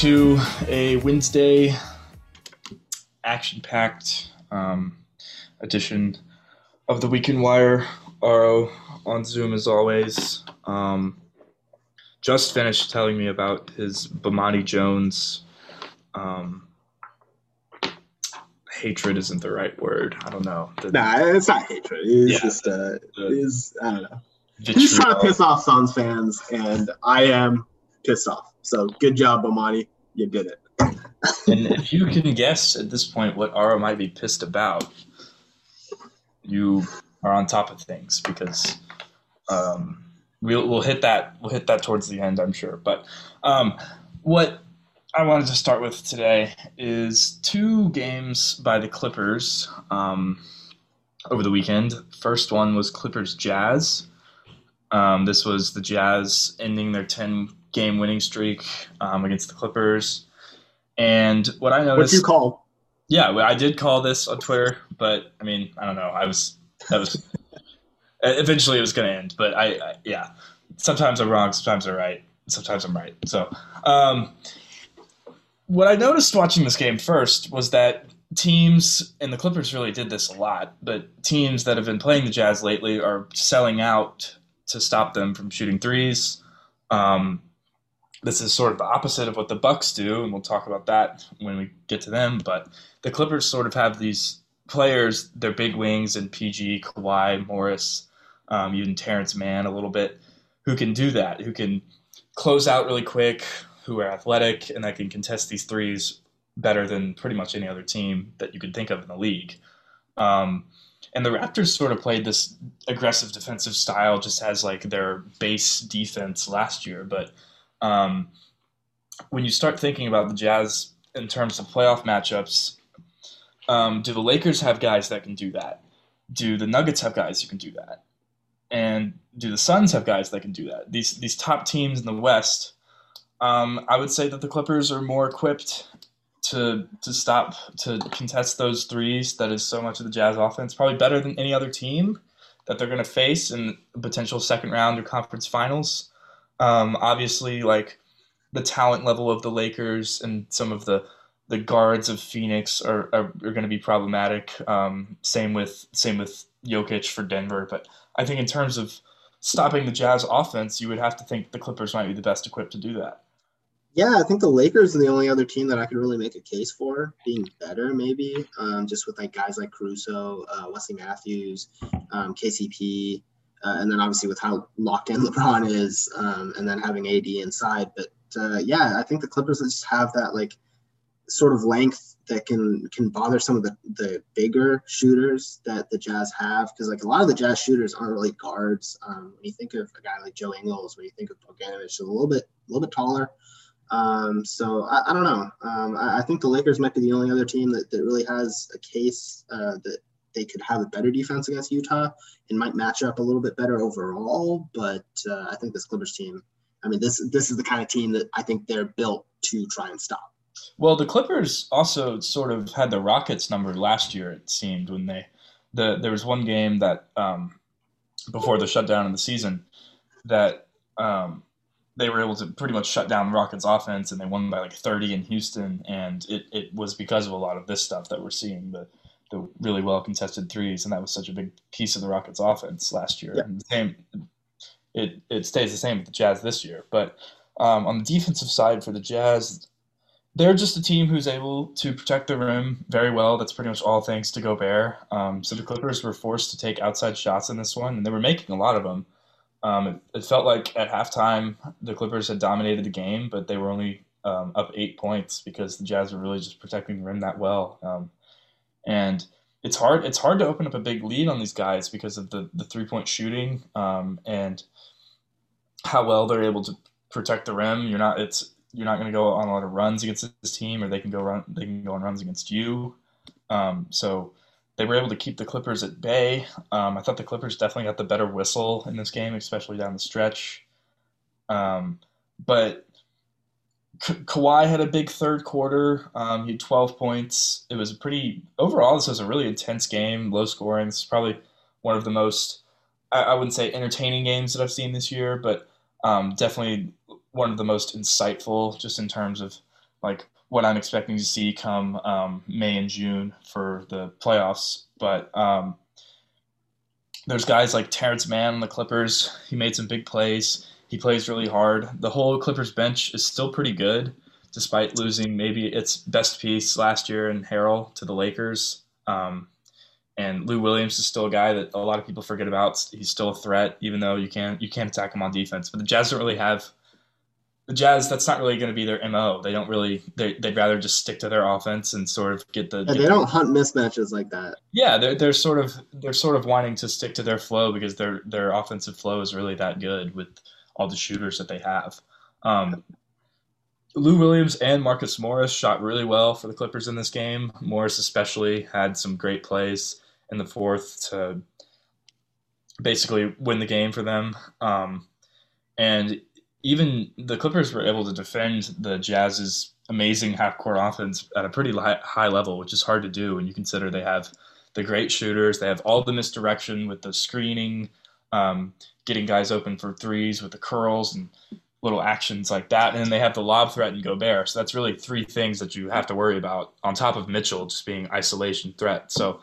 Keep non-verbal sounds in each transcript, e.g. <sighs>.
Welcome to a Wednesday action packed um, edition of the Weekend Wire. Aro on Zoom as always. Um, just finished telling me about his Bomani Jones. Um, hatred isn't the right word. I don't know. The, Nah, it's not hatred. It's Yeah. just uh, is I don't know. He's trying to piss off Suns fans, and I am pissed off. So good job, Bomani. You did it. And if you can guess at this point what Aro might be pissed about, you are on top of things because um, we'll we'll hit that we'll hit that towards the end, I'm sure. But um, what I wanted to start with today is two games by the Clippers um, over the weekend. First one was Clippers Jazz. Um, this was the Jazz ending their 10 game winning streak um, against the Clippers. And what I noticed. What you call? yeah, I did call this on Twitter, but I mean, I don't know. I was that was <laughs> eventually it was going to end, but I, I yeah. Sometimes I'm wrong, sometimes I'm right, sometimes I'm right. So, um, what I noticed watching this game first was that teams and the Clippers really did this a lot, but teams that have been playing the Jazz lately are selling out to stop them from shooting threes. Um, this is sort of the opposite of what the Bucks do, and we'll talk about that when we get to them. But the Clippers sort of have these players, their big wings and PG, Kawhi, Morris, um, even Terance Mann a little bit, who can do that, who can close out really quick, who are athletic, and that can contest these threes better than pretty much any other team that you could think of in the league. Um, and the Raptors sort of played this aggressive defensive style just as like their base defense last year, but um, when you start thinking about the Jazz in terms of playoff matchups, um, do the Lakers have guys that can do that? Do the Nuggets have guys who can do that? And do the Suns have guys that can do that? These these top teams in the West, um, I would say that the Clippers are more equipped to to stop to contest those threes. That is so much of the Jazz offense, probably better than any other team that they're going to face in a potential second round or conference finals. Um, obviously, like the talent level of the Lakers and some of the the guards of Phoenix are are, are going to be problematic. Um, same with same with Jokic for Denver, but I think in terms of stopping the Jazz offense, you would have to think the Clippers might be the best equipped to do that. Yeah, I think the Lakers are the only other team that I could really make a case for being better, maybe. Um, just with like guys like Caruso, uh, Wesley Matthews, um, KCP, uh, and then obviously with how locked in <laughs> LeBron is, um, and then having AD inside. But uh, yeah, I think the Clippers just have that like sort of length that can can bother some of the the bigger shooters that the Jazz have because like a lot of the Jazz shooters aren't really guards. Um, when you think of a guy like Joe Ingles, when you think of Bogdanovich, a little bit a little bit taller. Um, so I, I don't know. Um, I, I think the Lakers might be the only other team that, that really has a case uh, that they could have a better defense against Utah and might match up a little bit better overall. But uh, I think this Clippers team, I mean, this this is the kind of team that I think they're built to try and stop. Well, the Clippers also sort of had the Rockets number last year. It seemed when they the there was one game that um, before the shutdown of the season that um, they were able to pretty much shut down the Rockets offense and they won by like 30 in Houston and it, it was because of a lot of this stuff that we're seeing the the really well contested threes and that was such a big piece of the Rockets offense last year. Yeah. And the same it it stays the same with the Jazz this year. But um, on the defensive side for the Jazz, they're just a team who's able to protect the rim very well. That's pretty much all thanks to Gobert. Um, so the Clippers were forced to take outside shots in this one, and they were making a lot of them. Um, it, it felt like at halftime the Clippers had dominated the game, but they were only um, up eight points because the Jazz were really just protecting the rim that well. Um, and it's hard it's hard to open up a big lead on these guys because of the, the three point shooting um, and how well they're able to protect the rim. You're not it's you're not going to go on a lot of runs against this team, or they can go run they can go on runs against you. Um, so they were able to keep the Clippers at bay. Um, I thought the Clippers definitely got the better whistle in this game, especially down the stretch. Um, but Ka- Kawhi had a big third quarter. Um, he had 12 points. It was a pretty overall. This was a really intense game, low scoring. This is probably one of the most I, I wouldn't say entertaining games that I've seen this year, but um, definitely one of the most insightful, just in terms of like what I'm expecting to see come um, May and June for the playoffs. But um, there's guys like Terance Mann on the Clippers. He made some big plays. He plays really hard. The whole Clippers bench is still pretty good, despite losing maybe its best piece last year in Harrell to the Lakers. Um, and Lou Williams is still a guy that a lot of people forget about. He's still a threat, even though you can't you can't attack him on defense. But the Jazz don't really have the Jazz. That's not really going to be their mo. They don't really. They, would rather just stick to their offense and sort of get the. Yeah, get they the, don't hunt mismatches like that. Yeah, they're they're sort of they're sort of wanting to stick to their flow because their their offensive flow is really that good with all the shooters that they have. Um, Lou Williams and Marcus Morris shot really well for the Clippers in this game. Morris especially had some great plays in the fourth to basically win the game for them. Um, and even the Clippers were able to defend the Jazz's amazing half court offense at a pretty high level, which is hard to do when you consider they have the great shooters, they have all the misdirection with the screening, um, getting guys open for threes with the curls and little actions like that. And then they have the lob threat and Gobert. So that's really three things that you have to worry about on top of Mitchell just being isolation threat. So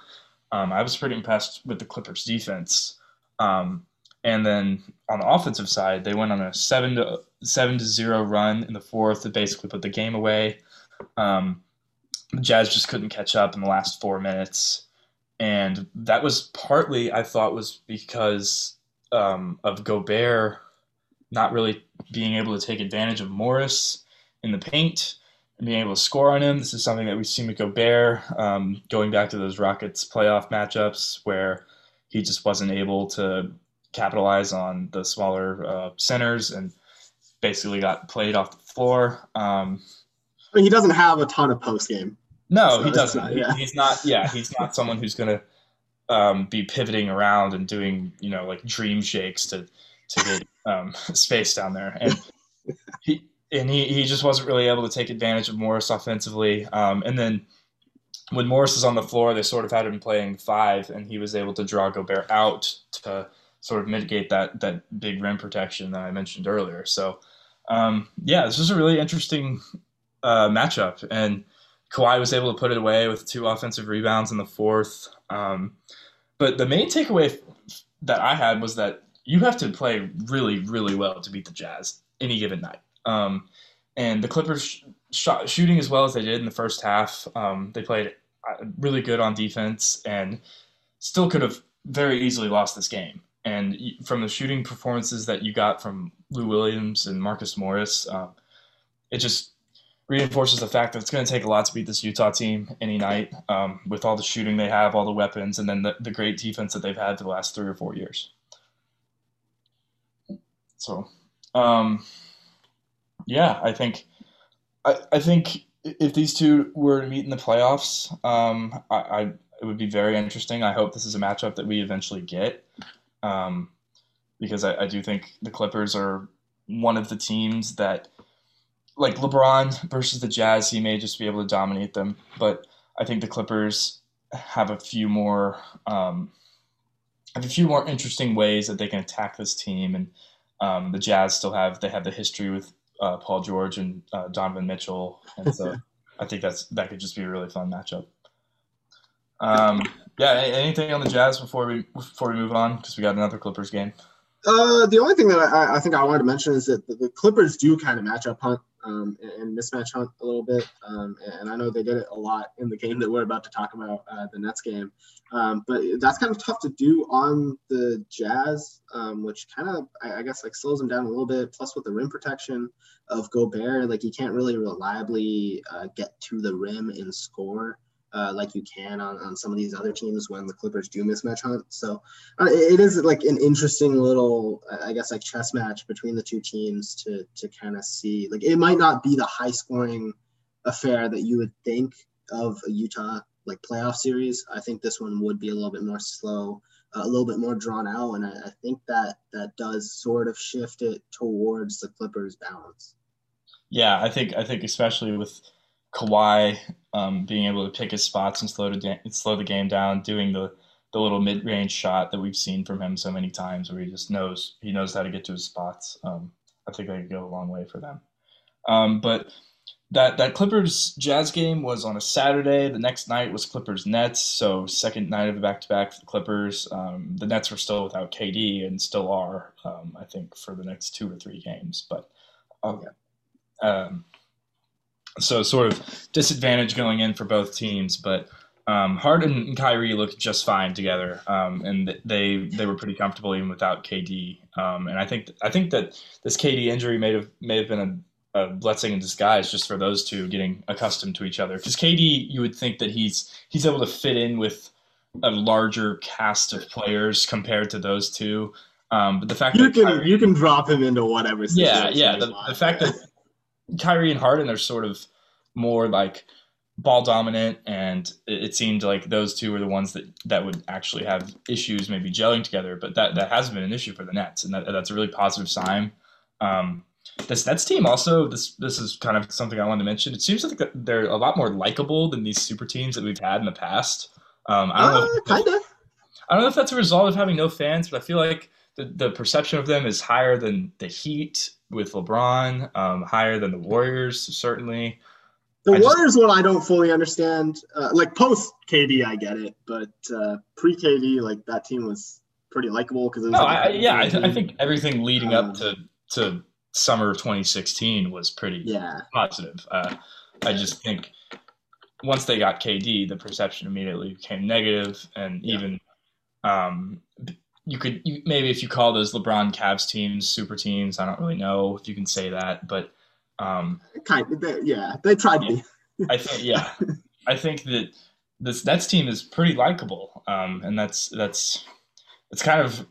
um, I was pretty impressed with the Clippers defense. Um, and then on the offensive side, they went on a seven to seven to zero run in the fourth to basically put the game away. Um, the Jazz just couldn't catch up in the last four minutes, and that was partly I thought was because um, of Gobert not really being able to take advantage of Morris in the paint and being able to score on him. This is something that we've seen with Gobert um, going back to those Rockets playoff matchups where he just wasn't able to capitalize on the smaller uh, centers and basically got played off the floor. Um, I mean, he doesn't have a ton of post game. No, so he doesn't. Not, yeah. he's not. Yeah, he's not someone who's going to um, be pivoting around and doing you know like dream shakes to to get um, <laughs> space down there. And he and he, he just wasn't really able to take advantage of Morris offensively. Um, and then when Morris is on the floor, they sort of had him playing five, and he was able to draw Gobert out to sort of mitigate that that big rim protection that I mentioned earlier. So um, yeah, this was a really interesting uh, matchup, and Kawhi was able to put it away with two offensive rebounds in the fourth. Um, but the main takeaway that I had was that you have to play really, really well to beat the Jazz any given night. Um, and the Clippers shot shooting as well as they did in the first half. Um, they played uh, really good on defense and still could have very easily lost this game. And from the shooting performances that you got from Lou Williams and Marcus Morris, um, it just reinforces the fact that it's going to take a lot to beat this Utah team any night um, with all the shooting they have, all the weapons, and then the, the great defense that they've had for the last three or four years. So, um, yeah, I think I, I think if these two were to meet in the playoffs, um, I, I, it would be very interesting. I hope this is a matchup that we eventually get, um, because I, I do think the Clippers are one of the teams that, like LeBron versus the Jazz, he may just be able to dominate them, but I think the Clippers have a few more um, have a few more interesting ways that they can attack this team, and um, the Jazz still have they have the history with uh, Paul George and uh, Donovan Mitchell, and so <laughs> I think that's that could just be a really fun matchup. Um, yeah, anything on the Jazz before we before we move on because we got another Clippers game. Uh, the only thing that I, I, think I wanted to mention is that the, the Clippers do kind of match up hunt um, and, and, mismatch hunt a little bit, um, and I know they did it a lot in the game that we're about to talk about, uh, the Nets game. Um, but that's kind of tough to do on the Jazz, um, which kind of I, I, guess like slows them down a little bit. Plus with the rim protection of Gobert, like you can't really reliably uh, get to the rim and score uh, like you can on, on some of these other teams when the Clippers do mismatch hunt. So uh, it is like an interesting little, I guess, like chess match between the two teams to to kind of see. Like it might not be the high scoring affair that you would think of a Utah like playoff series. I think this one would be a little bit more slow, uh, a little bit more drawn out, and I, I think that that does sort of shift it towards the Clippers' balance. Yeah, I think I think especially with Kawhi um, being able to pick his spots and slow, to slow the game down, doing the, the little mid range shot that we've seen from him so many times, where he just knows he knows how to get to his spots. Um, I think they could go a long way for them. Um, but that that Clippers Jazz game was on a Saturday. The next night was Clippers Nets, so second night of the back to back for the Clippers. Um, the Nets were still without KD and still are, um, I think, for the next two or three games. But um, um, so sort of disadvantage going in for both teams, but. Um, Harden and Kyrie looked just fine together, um, and they they were pretty comfortable even without KD. Um, and I think I think that this KD injury may have may have been a a blessing in disguise just for those two getting accustomed to each other. Because KD, you would think that he's he's able to fit in with a larger cast of players compared to those two. Um, but the fact you that can Kyrie, you can drop him into whatever. yeah, yeah, the, the fact that Kyrie and Harden are sort of more like ball dominant, and it, it seemed like those two were the ones that that would actually have issues maybe gelling together. But that that has been an issue for the Nets, and that, that's a really positive sign. Um, this Nets team also this this is kind of something I wanted to mention. It seems like they're a lot more likable than these super teams that we've had in the past. Um, I don't know. Uh, If, kind of. I don't know if that's a result of having no fans, but I feel like the, the perception of them is higher than the Heat with LeBron, um, higher than the Warriors certainly. The I just- Warriors one I don't fully understand. Uh, like post KD, I get it, but uh, pre KD, like that team was pretty likable because it was. No, like, I, I- a yeah, I. I think everything leading Um, up to to summer of 2016 was pretty Yeah, positive. Uh, I just think once they got KD, the perception immediately became negative, and Yeah. even um, you could you, maybe if you call those LeBron Cavs teams super teams, I don't really know if you can say that, but um, kind of. They, yeah, they tried to. I think yeah, <laughs> I think that this Nets team is pretty likable, um, and that's that's it's kind of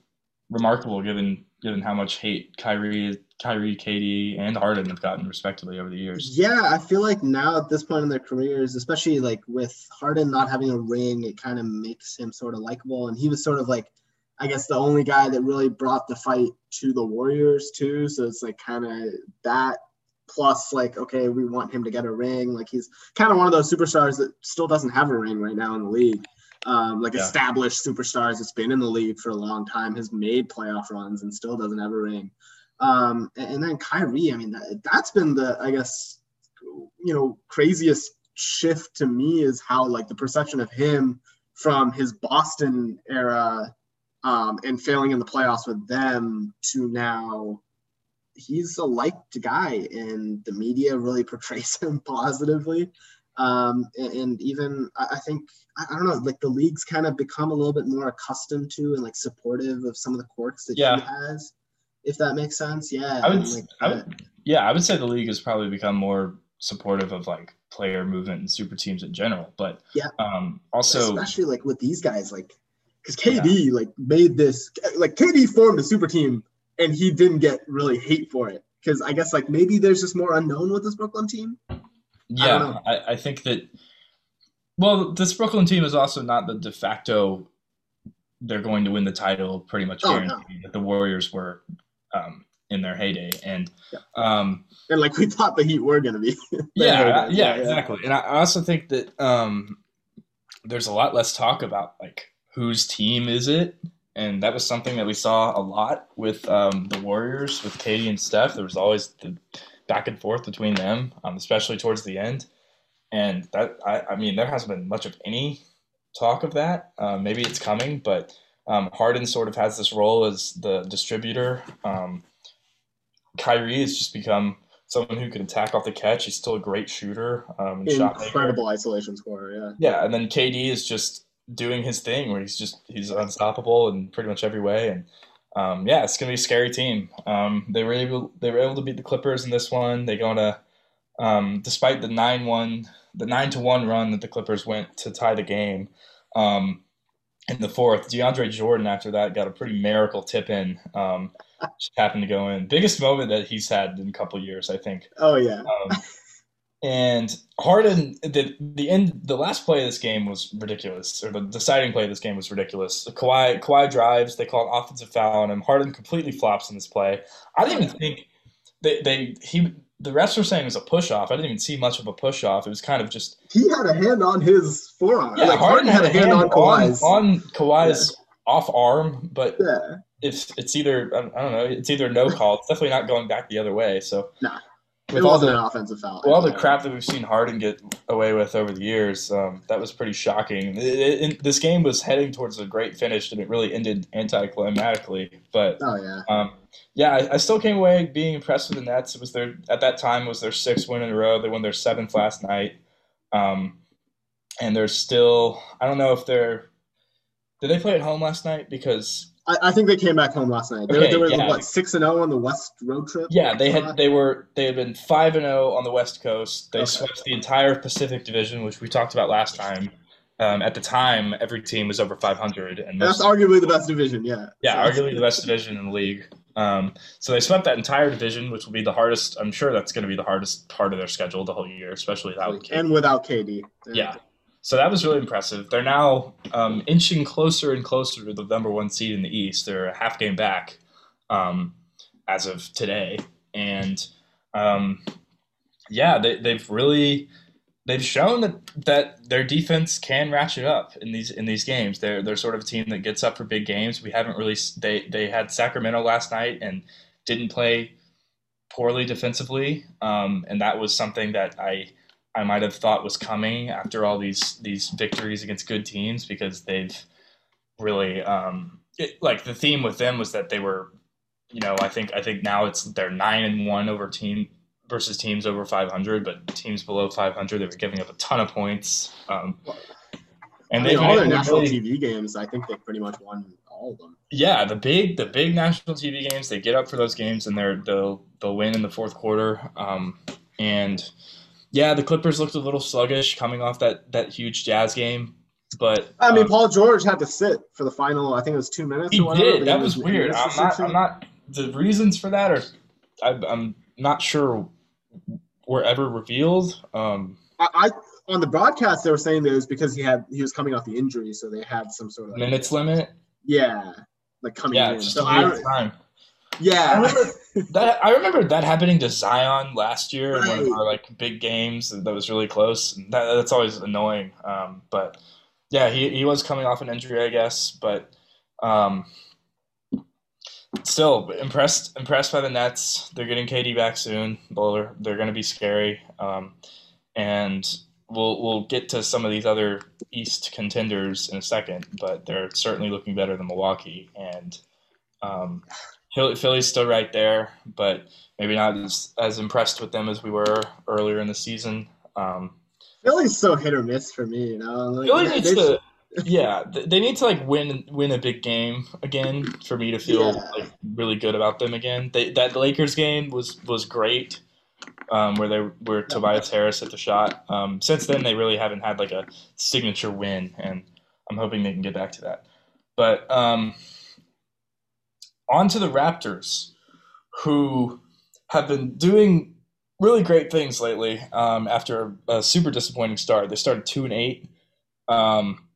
remarkable given given how much hate Kyrie, Kyrie, KD, and Harden have gotten respectively over the years. Yeah, I feel like now at this point in their careers, especially like with Harden not having a ring, it kind of makes him sort of likable. And he was sort of like, I guess, the only guy that really brought the fight to the Warriors too. So it's like kind of that plus like, okay, we want him to get a ring. Like he's kind of one of those superstars that still doesn't have a ring right now in the league. Um, like Yeah. established superstars that's been in the league for a long time, has made playoff runs and still doesn't have a ring. Um, and, and then Kyrie, I mean, that, that's been the, I guess, you know, craziest shift to me is how like the perception of him from his Boston era um, and failing in the playoffs with them to now he's a liked guy and the media really <laughs> portrays him positively. Um, and, and even I, think I, don't know, like the league's kind of become a little bit more accustomed to and like supportive of some of the quirks that Yeah. he has, if that makes sense. Yeah, I would, like, I would, yeah, I would say the league has probably become more supportive of like player movement and super teams in general, but Yeah. um, also especially like with these guys, like because KD like made this like KD formed a super team and he didn't get really hate for it because I guess like maybe there's just more unknown with this Brooklyn team. Yeah, know. I, I, think that. Well, this Brooklyn team is also not the de facto. They're going to win the title, pretty much Oh, no. That the Warriors were um, in their heyday, and Yeah. um, And like we thought the Heat were gonna be. <laughs> yeah, yeah, yeah. exactly. And I I also think that um, there's a lot less talk about like whose team is it, and that was something that we saw a lot with um, the Warriors with KD and Steph. There was always the back and forth between them, um, especially towards the end. And that I, I mean, there hasn't been much of any talk of that. Um, maybe it's coming, but um, Harden sort of has this role as the distributor. Um, Kyrie has just become someone who can attack off the catch. He's still a great shooter, um. Incredible isolation scorer. Yeah. Yeah, and then KD is just doing his thing where he's just he's unstoppable in pretty much every way, and um, yeah, it's gonna be a scary team. Um, they were able they were able to beat the Clippers in this one. They going to um, despite the nine one the nine to one run that the Clippers went to tie the game. Um, in the fourth, DeAndre Jordan after that got a pretty miracle tip in. Um, just happened to go in. Biggest moment that he's had in a couple years, I think. Oh yeah. And Harden, the the end, the last play of this game was ridiculous, or the deciding play of this game was ridiculous. Kawhi Kawhi drives, they call an offensive foul on him. Harden completely flops in this play. I didn't even think they they he the refs were saying it was a push off. I didn't even see much of a push off. It was kind of just He had a hand on his forearm. yeah. like Harden had a hand on Kawhi's. on Kawhi's off arm, but yeah. if it's either I don't know, it's either no call. It's definitely not going back the other way. So Nah. With it all the offensive foul. well, all the crap that we've seen Harden get away with over the years, um, that was pretty shocking. It, it, it- this game was heading towards a great finish, and it really ended anticlimactically. But Oh yeah. um, yeah, I, I still came away being impressed with the Nets. It was their at that time was their sixth win in a row. They won their seventh last night, um, and they're still. I don't know if they're. Did they play at home last night? Because I, I think they came back home last night. They, Okay, they were yeah. what six and zero on the West road trip. yeah, they had they were they had been five and zero on the West Coast. They Okay. swept the entire Pacific Division, which we talked about last time. Um, at the time, every team was over 500, and That's arguably the best division. Yeah. yeah, arguably the best division in the league. Um, so they swept that entire division, which will be the hardest. I'm sure that's going to be the hardest part of their schedule the whole year, especially without KD. and without KD. Yeah. So that was really impressive. They're now um, inching closer and closer to the number one seed in the East. They're a half game back um, as of today, and um, yeah, they, they've really they've shown that that their defense can ratchet up in these in these games. They're they're sort of a team that gets up for big games. We haven't really they they had Sacramento last night and didn't play poorly defensively, um, and that was something that I I might have thought was coming after all these these victories against good teams because they've really um, it, like the theme with them was that they were you know I think I think now it's they're nine and one over team versus teams over 500 but teams below 500 they were giving up a ton of points um, and I mean, they've all their national really- TV games, I think they pretty much won all of them. yeah, the big the big national TV games, they get up for those games and they're they'll they'll win in the fourth quarter. Um, and yeah, the Clippers looked a little sluggish coming off that that huge Jazz game, but I mean, um, Paul George had to sit for the final. I think it was two minutes. he or whatever, did. That was he weird. I'm not. I'm not. The reasons for that are, I, I'm not sure, were ever revealed. Um, I, I on the broadcast they were saying that it was because he had he was coming off the injury, so they had some sort of minutes limit. Yeah, like coming Yeah, in. just So I, weird time. I yeah, remember that. I remember that happening to Zion last year in one of our like big games that was really close. That, that's always annoying. Um, but yeah, he, he was coming off an injury, I guess. But um, still impressed impressed by the Nets. They're getting KD back soon. They're they're going to be scary. Um, and we'll we'll get to some of these other East contenders in a second. But they're certainly looking better than Milwaukee and. Um, Philly's still right there, but maybe not as, as impressed with them as we were earlier in the season. Um, Philly's so hit or miss for me. You know, like, Philly needs to, <laughs> yeah, they need to like win win a big game again for me to feel Yeah. like really good about them again. They, that Lakers game was was great, um, where they where Tobias Harris at the shot. Um, since then, they really haven't had like a signature win, and I'm hoping they can get back to that. But um, on to the Raptors, who have been doing really great things lately. Um, after a super disappointing start, they started two and eight. Um,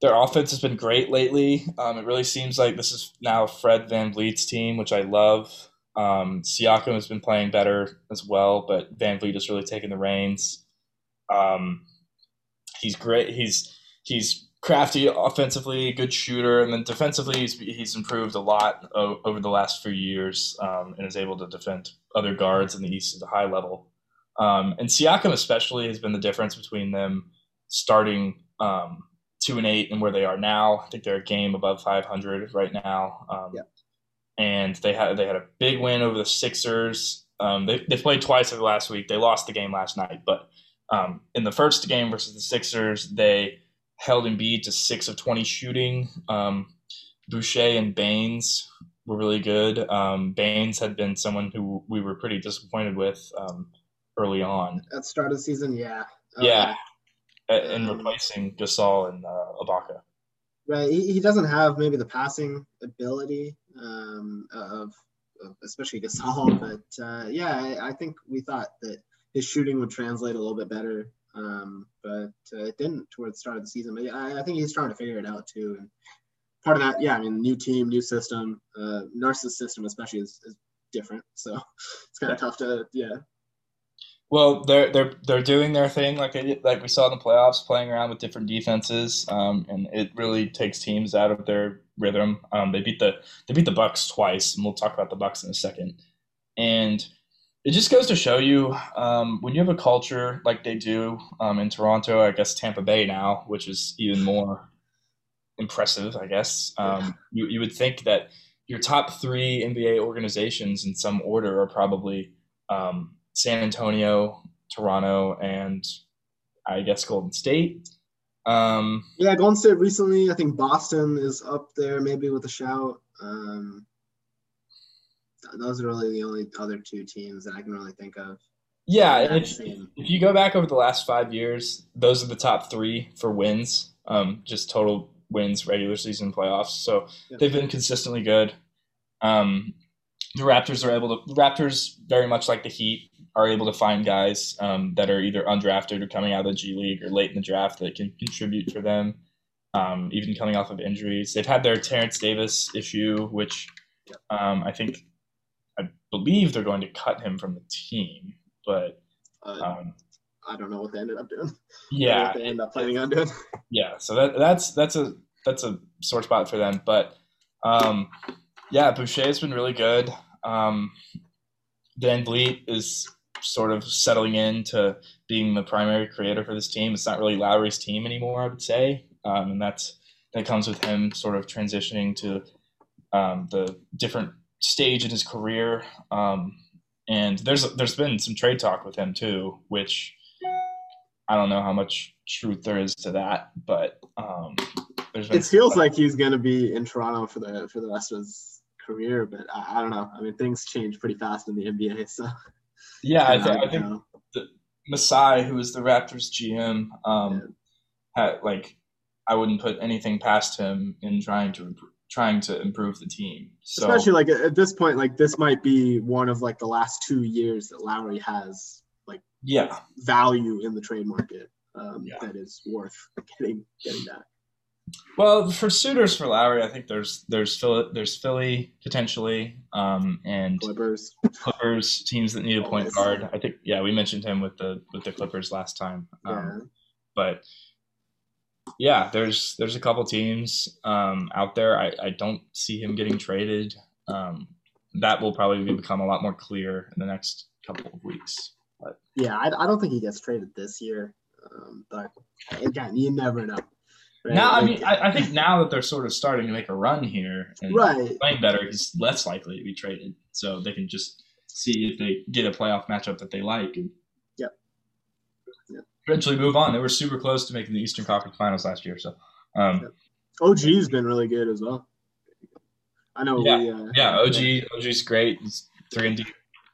their offense has been great lately. Um, it really seems like this is now Fred VanVleet's team, which I love. Um, Siakam has been playing better as well, but VanVleet has really taken the reins. Um, he's great. He's he's crafty offensively, good shooter, and then defensively, he's, he's improved a lot o- over the last few years um, and is able to defend other guards in the East at a high level. Um, and Siakam especially has been the difference between them starting um, two and eight and where they are now. I think they're a game above 500 right now. Um, Yeah. And they had they had a big win over the Sixers. Um, they they played twice over the last week. They lost the game last night, but um, in the first game versus the Sixers, they held Embiid to six of 20 shooting. Um, Boucher and Baynes were really good. Um, Baynes had been someone who we were pretty disappointed with um, early on. at start of the season. Yeah, Uh, Yeah, um, replacing Gasol and uh, Ibaka. right. He, he doesn't have maybe the passing ability um, of, of especially Gasol, but uh, yeah, I, I think we thought that his shooting would translate a little bit better, um, but uh, it didn't towards the start of the season. But I, I think he's trying to figure it out too. And part of that, yeah, I mean, new team, new system. Uh, Nurse's system especially is, is different, so <laughs> it's kind of tough to yeah. Well, they're they're they're doing their thing like did, like we saw in the playoffs, playing around with different defenses, um, and it really takes teams out of their rhythm. Um, they beat the they beat the Bucks twice, and we'll talk about the Bucks in a second. And it just goes to show you um, when you have a culture like they do um, in Toronto, I guess Tampa Bay now, which is even more impressive, I guess. Um, you, you would think that your top three NBA organizations in some order are probably um, San Antonio, Toronto, and I guess Golden State. Um, yeah, Golden State recently. I think Boston is up there, maybe with a shout. Um, those are really the only other two teams that I can really think of. Yeah, if, if you go back over the last five years, those are the top three for wins, um, just total wins, regular season, playoffs. So they've been consistently good. Um, the Raptors are able to. Raptors very much like the Heat are able to find guys um, that are either undrafted or coming out of the G League or late in the draft that can contribute for them. Um, even coming off of injuries, they've had their Terence Davis issue, which um, I think believe they're going to cut him from the team, but uh, um, I don't know what they ended up doing. <laughs> Yeah, what they end up planning on doing. <laughs> Yeah, so that that's that's a that's a sore spot for them. But um, yeah, Boucher has been really good. Um, VanVleet is sort of settling into being the primary creator for this team. It's not really Lowry's team anymore, I would say, um, and that's that comes with him sort of transitioning to um, the different stage in his career. Um, and there's there's been some trade talk with him too, which I don't know how much truth there is to that, but um, it feels like he's going to be in Toronto for the for the rest of his career. But I, I don't know. I mean, things change pretty fast in the NBA, so yeah, I, th- I think the, Masai, who is the Raptors GM, um, yeah. had like I wouldn't put anything past him in trying to improve, trying to improve the team. So, Especially like at this point, like this might be one of like the last two years that Lowry has like yeah value in the trade market um, yeah. that is worth getting getting back. Well, for suitors for Lowry, I think there's there's Philly, there's Philly potentially, um, and Clippers, Clippers teams that need a point guard. I think yeah, we mentioned him with the with the Clippers last time. Um, yeah. But yeah, there's there's a couple teams um, out there. I, I don't see him getting traded. Um, that will probably become a lot more clear in the next couple of weeks. But yeah, I, I don't think he gets traded this year. Um, but again, you never know. Right? Now, I mean, I, I, think now that they're sort of starting to make a run here and right. playing better, he's less likely to be traded. So they can just see if they get a playoff matchup that they like and. Eventually move on. They were super close to making the Eastern Conference Finals last year. So um. OG's been really good as well. I know. Yeah, we, uh, yeah. OG, OG's great. He's three and D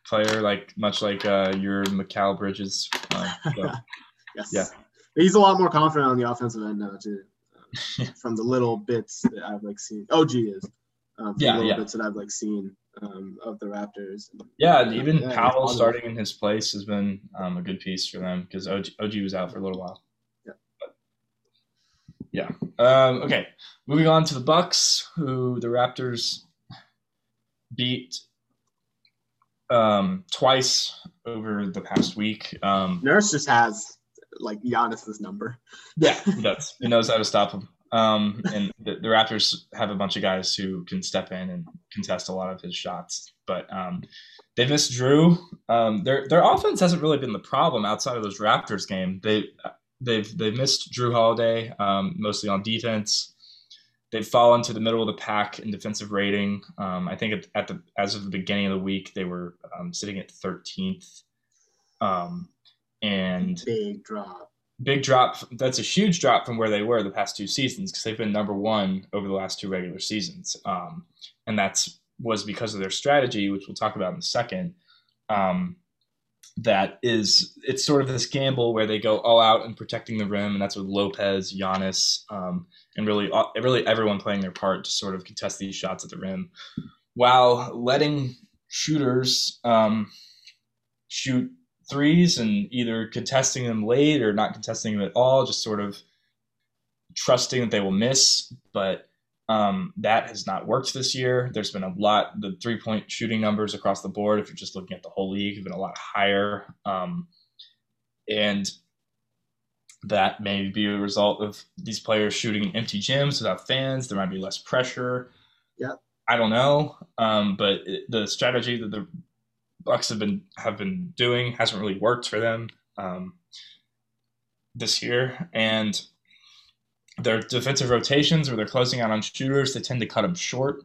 player, like much like uh, your Mikal Bridges. Uh, so, <laughs> yes. Yeah. He's a lot more confident on the offensive end now too <laughs> from the little bits that I've like seen. OG is. Um, from yeah, the little yeah. bits that I've like seen um, of the Raptors. Yeah, even yeah, Powell starting in his place has been um, a good piece for them because OG, OG, was out for a little while. Yeah. But, yeah. Um, okay. Moving on to the Bucks, who the Raptors beat um, twice over the past week. Um, Nurse just has like Giannis's number. Yeah, he does. he knows how to stop him. Um, and the, the, Raptors have a bunch of guys who can step in and contest a lot of his shots. But um, they missed Jrue. Um, their their offense hasn't really been the problem outside of those Raptors game. They they've they've missed Jrue Holiday um, mostly on defense. They've fallen to the middle of the pack in defensive rating. Um, I think at, at, the as of the beginning of the week they were um, sitting at 13th. Um, and big drop. Big drop. That's a huge drop from where they were the past two seasons because they've been number one over the last two regular seasons, um, and that's was because of their strategy, which we'll talk about in a second. Um, that is, it's sort of this gamble where they go all out and protecting the rim, and that's with Lopez, Giannis, um, and really, uh, really everyone playing their part to sort of contest these shots at the rim, while letting shooters um, shoot threes and either contesting them late or not contesting them at all, just sort of trusting that they will miss. But um, that has not worked this year. There's been a lot, the three point shooting numbers across the board, if you're just looking at the whole league, have been a lot higher. Um, and that may be a result of these players shooting in empty gyms without fans. There might be less pressure. Yeah, I don't know, um, but it, the strategy that the Bucks have been have been doing hasn't really worked for them um, this year, and their defensive rotations where they're closing out on shooters, they tend to cut them short,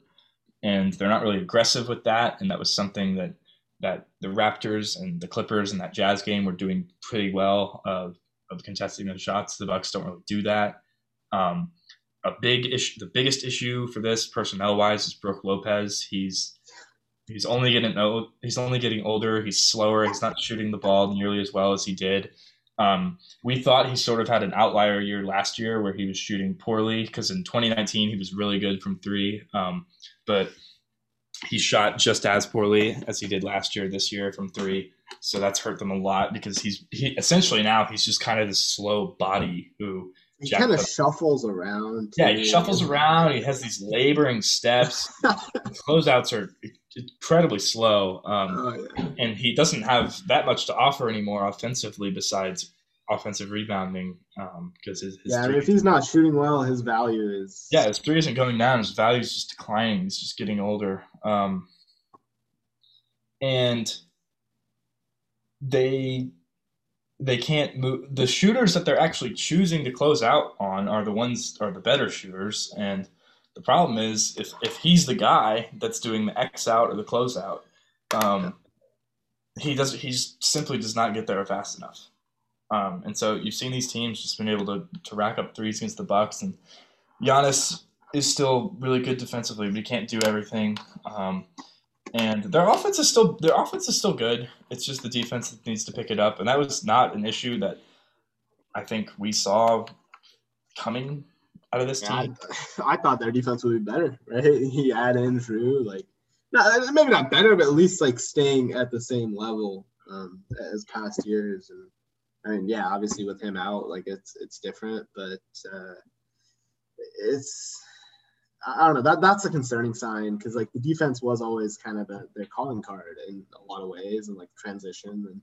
and they're not really aggressive with that. And that was something that that the Raptors and the Clippers and that Jazz game were doing pretty well of of contesting those shots. The Bucks don't really do that. Um, a big issue, the biggest issue for this personnel wise is Brook Lopez. He's he's only getting old, he's only getting older. He's slower. He's not shooting the ball nearly as well as he did. Um, we thought he sort of had an outlier year last year where he was shooting poorly because in 2019 he was really good from three, um, but he shot just as poorly as he did last year this year from three. So that's hurt them a lot because he's he essentially now he's just kind of this slow body who he kind of shuffles around. Yeah, he shuffles around. He has these laboring steps. <laughs> closeouts are incredibly slow, um, oh, and he doesn't have that much to offer anymore offensively besides offensive rebounding. Because um, his, his yeah, three, if he's not shooting well, his value is yeah, his three isn't going down. His value is just declining. He's just getting older, um, and they they can't move the shooters that they're actually choosing to close out on are the ones are the better shooters and the problem is if if he's the guy that's doing the X out or the closeout, um, he does he simply does not get there fast enough. Um, and so you've seen these teams just been able to to rack up threes against the Bucks, and Giannis is still really good defensively, but he can't do everything. Um, and their offense is still their offense is still good. It's just the defense that needs to pick it up, and that was not an issue that I think we saw coming out of this yeah, team? I, <laughs> I, thought their defense would be better, right? <laughs> He add in Jrue, like, not, maybe not better, but at least like staying at the same level um, as past years. And I mean, yeah, obviously with him out, like it's it's different, but uh, it's I don't know that that's a concerning sign because like the defense was always kind of the, their calling card in a lot of ways and like transition and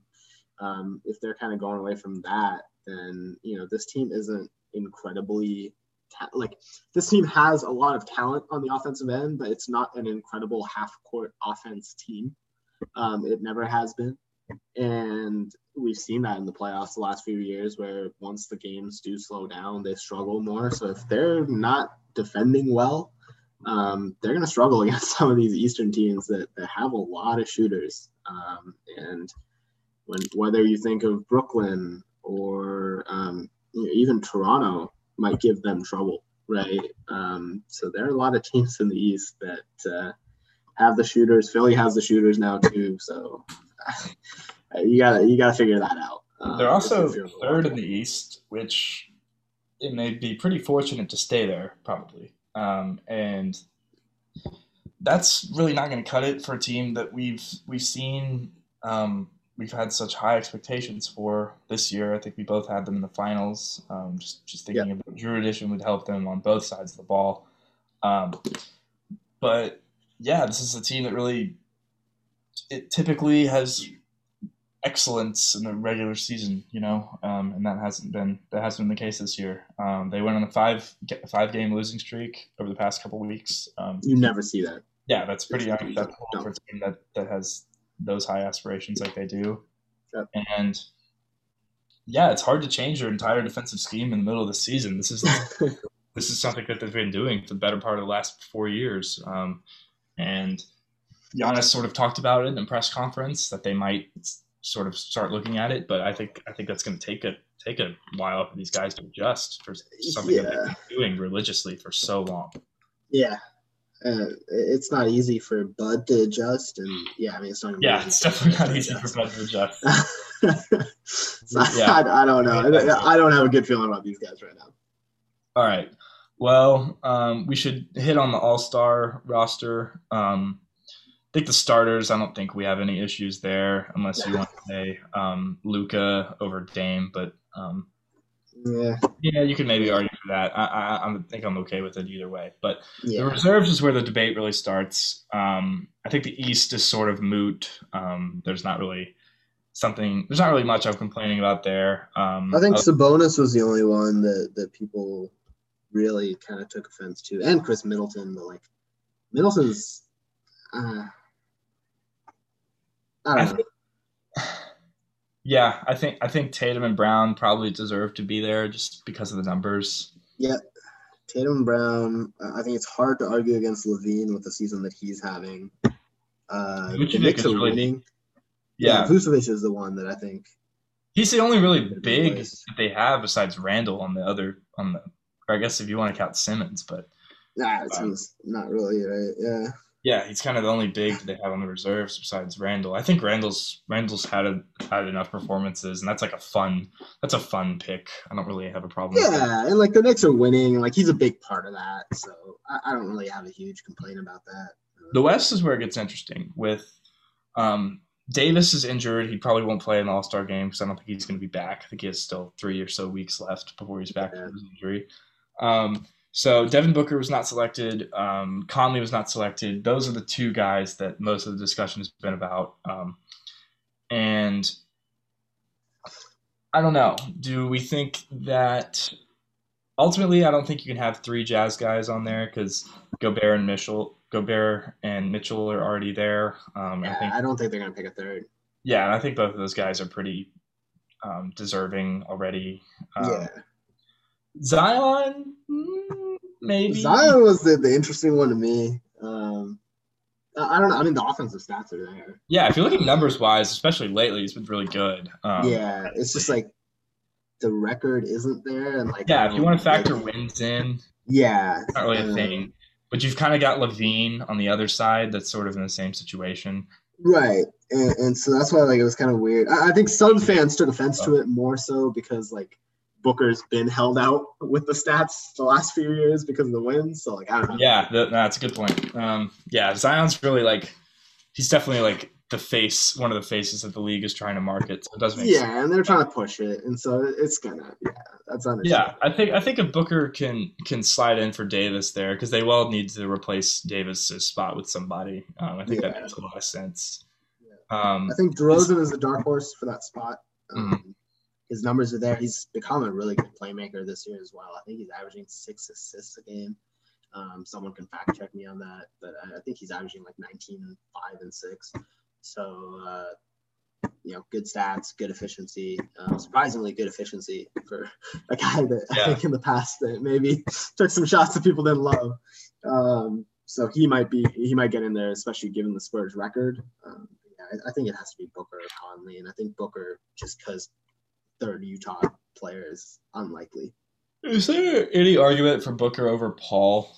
um, if they're kind of going away from that, then you know this team isn't incredibly like this team has a lot of talent on the offensive end, but it's not an incredible half court offense team. Um, it never has been. And we've seen that in the playoffs the last few years where once the games do slow down, they struggle more. So if they're not defending well, um, they're going to struggle <laughs> against some of these Eastern teams that, that have a lot of shooters. Um, and when whether you think of Brooklyn or um, you know, even Toronto, might give them trouble, right? Um, so there are a lot of teams in the East that uh, have the shooters. Philly has the shooters now too, so <laughs> you gotta you gotta figure that out. Um, They're also third in the East, which it may be pretty fortunate to stay there, probably. Um, and that's really not going to cut it for a team that we've we've seen um, we've had such high expectations for this year. I think we both had them in the finals. Um, just just thinking yeah. about Jrue Addition would help them on both sides of the ball. Um, but yeah, this is a team that really it typically has excellence in the regular season, you know, um, and that hasn't been that hasn't been the case this year. Um, they went on a five five game losing streak over the past couple weeks. Um, you never see that. Yeah, that's pretty unacceptable for a team that, that has those high aspirations like they do. And yeah, it's hard to change their entire defensive scheme in the middle of the season. This is <laughs> this is something that they've been doing for the better part of the last four years. Um, and Giannis sort of talked about it in press conference that they might sort of start looking at it, but I think I think that's going to take a take a while for these guys to adjust for something yeah. that they've been doing religiously for so long. Yeah, uh, it's not easy for Bud to adjust, and yeah, I mean it's not. Yeah, it's definitely not easy for Bud to adjust. <laughs> so yeah. I, I, don't know. I, I, don't have a good feeling about these guys right now. All right. Well, um, we should hit on the All Star roster. Um, I think the starters. I don't think we have any issues there, unless you <laughs> want to say um, Luka over Dame, but. Um, yeah. Yeah, you can maybe argue for that. I, I, I think I'm okay with it either way. But yeah. the reserves is where the debate really starts. Um, I think the East is sort of moot. Um, there's not really something. There's not really much I'm complaining about there. Um, I think Sabonis was the only one that that people really kind of took offense to, and Khris Middleton. But like Middleton's, uh, I don't I know. think, yeah, I think I think Tatum and Brown probably deserve to be there just because of the numbers. Yeah, Tatum and Brown. uh, I think it's hard to argue against LaVine with the season that he's having. Uh, the Knicks is are really- winning. Yeah, Vucevic is the one that I think. he's the only really big that they have besides Randle on the other on the. Or I guess if you want to count Simmons, but Nah, it seems not really right. Yeah. Yeah, he's kind of the only big that they have on the reserves besides Randle. I think Randle's Randle's had a, had enough performances, and that's like a fun that's a fun pick. I don't really have a problem. with that. Yeah, and like the Knicks are winning, and like he's a big part of that. So I, I don't really have a huge complaint about that. The West is where it gets interesting. With um, Davis is injured, he probably won't play in the All Star game because I don't think he's going to be back. I think he has still three or so weeks left before he's back Yeah. from his injury. Um, so Devin Booker was not selected. Um, Conley was not selected. Those are the two guys that most of the discussion has been about. Um, and I don't know. Do we think that ultimately? I don't think you can have three Jazz guys on there because Gobert and Mitchell, Gobert and Mitchell are already there. Um, Yeah, I think I don't think they're gonna pick a third. yeah, and I think both of those guys are pretty um, deserving already. Um, yeah, Zion, mm, maybe. Zion was the, the interesting one to me. Um, I, don't know. I mean, the offensive stats are there. Yeah, if you look at numbers wise, especially lately, he's been really good. Um, yeah, it's just like the record isn't there, and like yeah. If you want to factor like, wins in, yeah, it's not really a um, thing. But you've kind of got LaVine on the other side that's sort of in the same situation. Right, and, and so that's why like it was kind of weird. I, I think some fans took offense to it more so because like Booker's been held out with the stats the last few years because of the wins. So like I don't know. Yeah, th- that's a good point. Um, yeah, Zion's really like he's definitely like the face, one of the faces that the league is trying to market. So it does make sense. Yeah, and they're trying to push it, and so it's gonna yeah, that's under Yeah. I think I think if Booker can can slide in for Davis there because they will need to replace Davis's spot with somebody. Um, I think that makes a lot of sense. Um, I think DeRozan is a dark horse for that spot. Um, Mm-hmm. His numbers are there. He's become a really good playmaker this year as well. I think he's averaging six assists a game. Um, someone can fact check me on that, but I, think he's averaging like 19, 5, and 6. So, uh, you know, good stats, good efficiency, um, surprisingly good efficiency for a guy that Yeah. I think in the past that maybe <laughs> took some shots that people didn't love. Um, so he might be, he might get in there, especially given the Spurs record. Um, yeah, I, I think it has to be Booker or Conley, and I think Booker just because third Utah player is unlikely. is there any argument for Booker over Paul?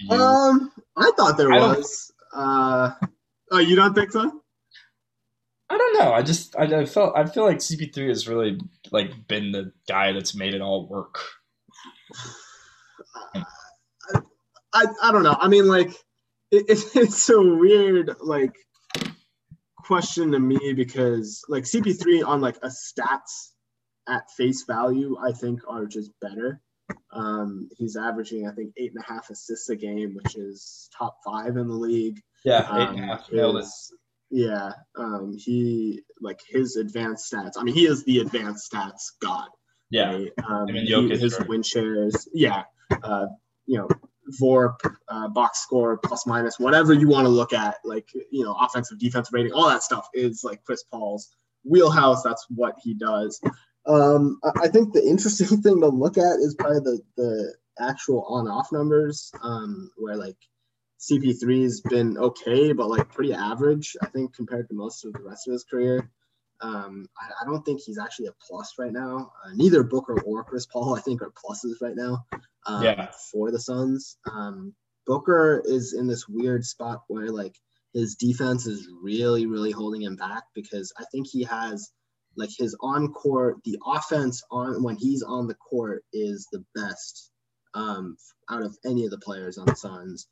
You- Um, I thought there I was. Uh, oh, you don't think so? I don't know. I just I, I felt I feel like CP3 has really like been the guy that's made it all work. <sighs> I, I, I don't know. I mean, like, it, it, <laughs> it's a weird like question to me because like CP3 on like a stats at face value, I think are just better. Um, he's averaging, I think, eight and a half assists a game, which is top five in the league. Yeah, eight Um, and a half. Nailed it. Yeah, um, he like his advanced stats. I mean, he is the advanced stats god. Yeah, right? Um, Him and he- his right? win shares, yeah, uh, you know, VORP, uh, box score, plus minus, whatever you want to look at, like you know, offensive, defensive rating, all that stuff is like Chris Paul's wheelhouse. That's what he does. Um, I- think the interesting <laughs> thing to look at is probably the the actual on-off numbers, um, where like CP3's been okay, but like pretty average, I think, compared to most of the rest of his career. Um, I, I don't think he's actually a plus right now. Uh, neither Booker or Chris Paul, I think, are pluses right now um, Yeah. for the Suns. Um, Booker is in this weird spot where like his defense is really, really holding him back because I think he has like his on court, the offense on when he's on the court is the best um, out of any of the players on the Suns,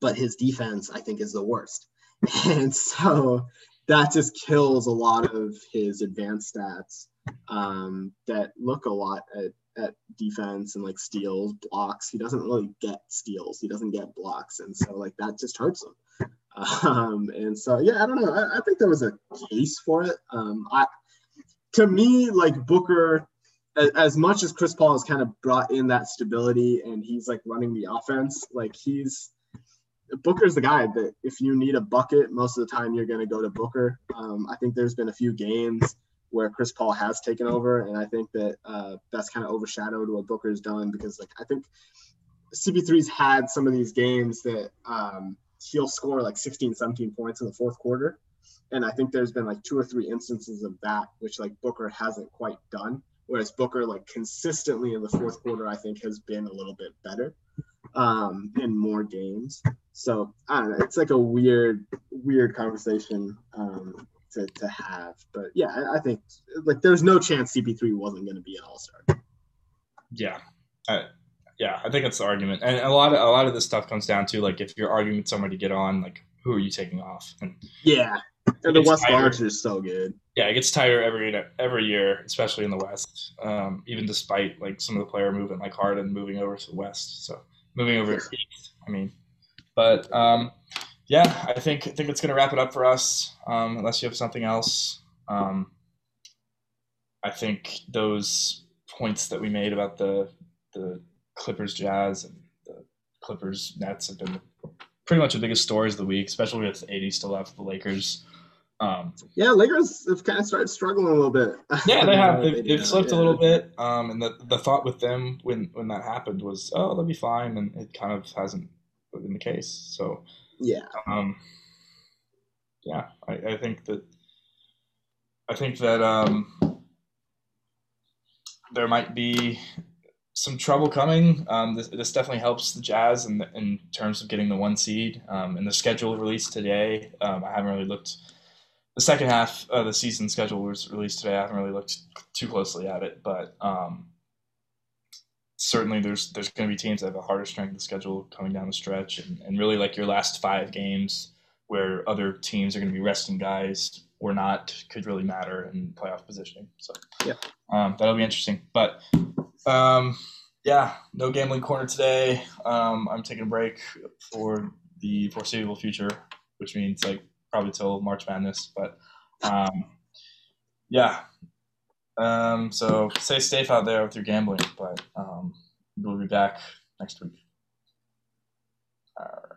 but his defense I think is the worst, <laughs> and so that just kills a lot of his advanced stats um, that look a lot at, at defense and like steals, blocks. He doesn't really get steals. He doesn't get blocks, and so like that just hurts him. <laughs> Um, and so, yeah, I don't know. I, I, think there was a case for it. Um, I, to me, like Booker, as, as, much as Chris Paul has kind of brought in that stability and he's like running the offense, like he's Booker's the guy that if you need a bucket, most of the time you're going to go to Booker. Um, I think there's been a few games where Chris Paul has taken over, and I think that uh, that's kind of overshadowed what Booker's done because, like, I think CP3's had some of these games that um, he'll score like 16, 17 points in the fourth quarter. And I think there's been like two or three instances of that, which like Booker hasn't quite done. Whereas Booker, like consistently in the fourth quarter, I think has been a little bit better um, in more games. So I don't know. It's like a weird, weird conversation um, to, to have. But yeah, I, I think like there's no chance CP3 wasn't going to be an All Star. Yeah, I, yeah, I think that's the argument, and a lot of a lot of this stuff comes down to like if you're arguing with somebody to get on, like who are you taking off? And yeah, and the West Guards is so good. Yeah, it gets tighter every every year, especially in the West. Um, even despite like some of the player movement, like Harden moving over to the West, so moving over to. I mean, but um, yeah, I think I think it's gonna wrap it up for us. Um, unless you have something else, um, I think those points that we made about the the Clippers Jazz and the Clippers Nets have been pretty much the biggest stories of the week, especially with AD still left the Lakers. Um, yeah, Lakers have kind of started struggling a little bit. <laughs> Yeah, they have. They've, they've slipped yeah. a little bit. Um, and the, the thought with them when when that happened was, oh, they'll be fine, and it kind of hasn't been the case. So yeah, um, yeah, I, I think that I think that um, there might be some trouble coming. Um, this, this, definitely helps the Jazz in, the, in terms of getting the one seed. Um, and the schedule released today, um, I haven't really looked. The second half of the season schedule was released today. I haven't really looked too closely at it, but um, certainly there's there's going to be teams that have a harder strength of the schedule coming down the stretch, and, and really like your last five games where other teams are going to be resting guys or not could really matter in playoff positioning. So yeah, um, that'll be interesting. But um, yeah, no gambling corner today. Um, I'm taking a break for the foreseeable future, which means like probably till March Madness. But um, yeah, um, so stay safe out there with your gambling. But um, we'll be back next week. All right.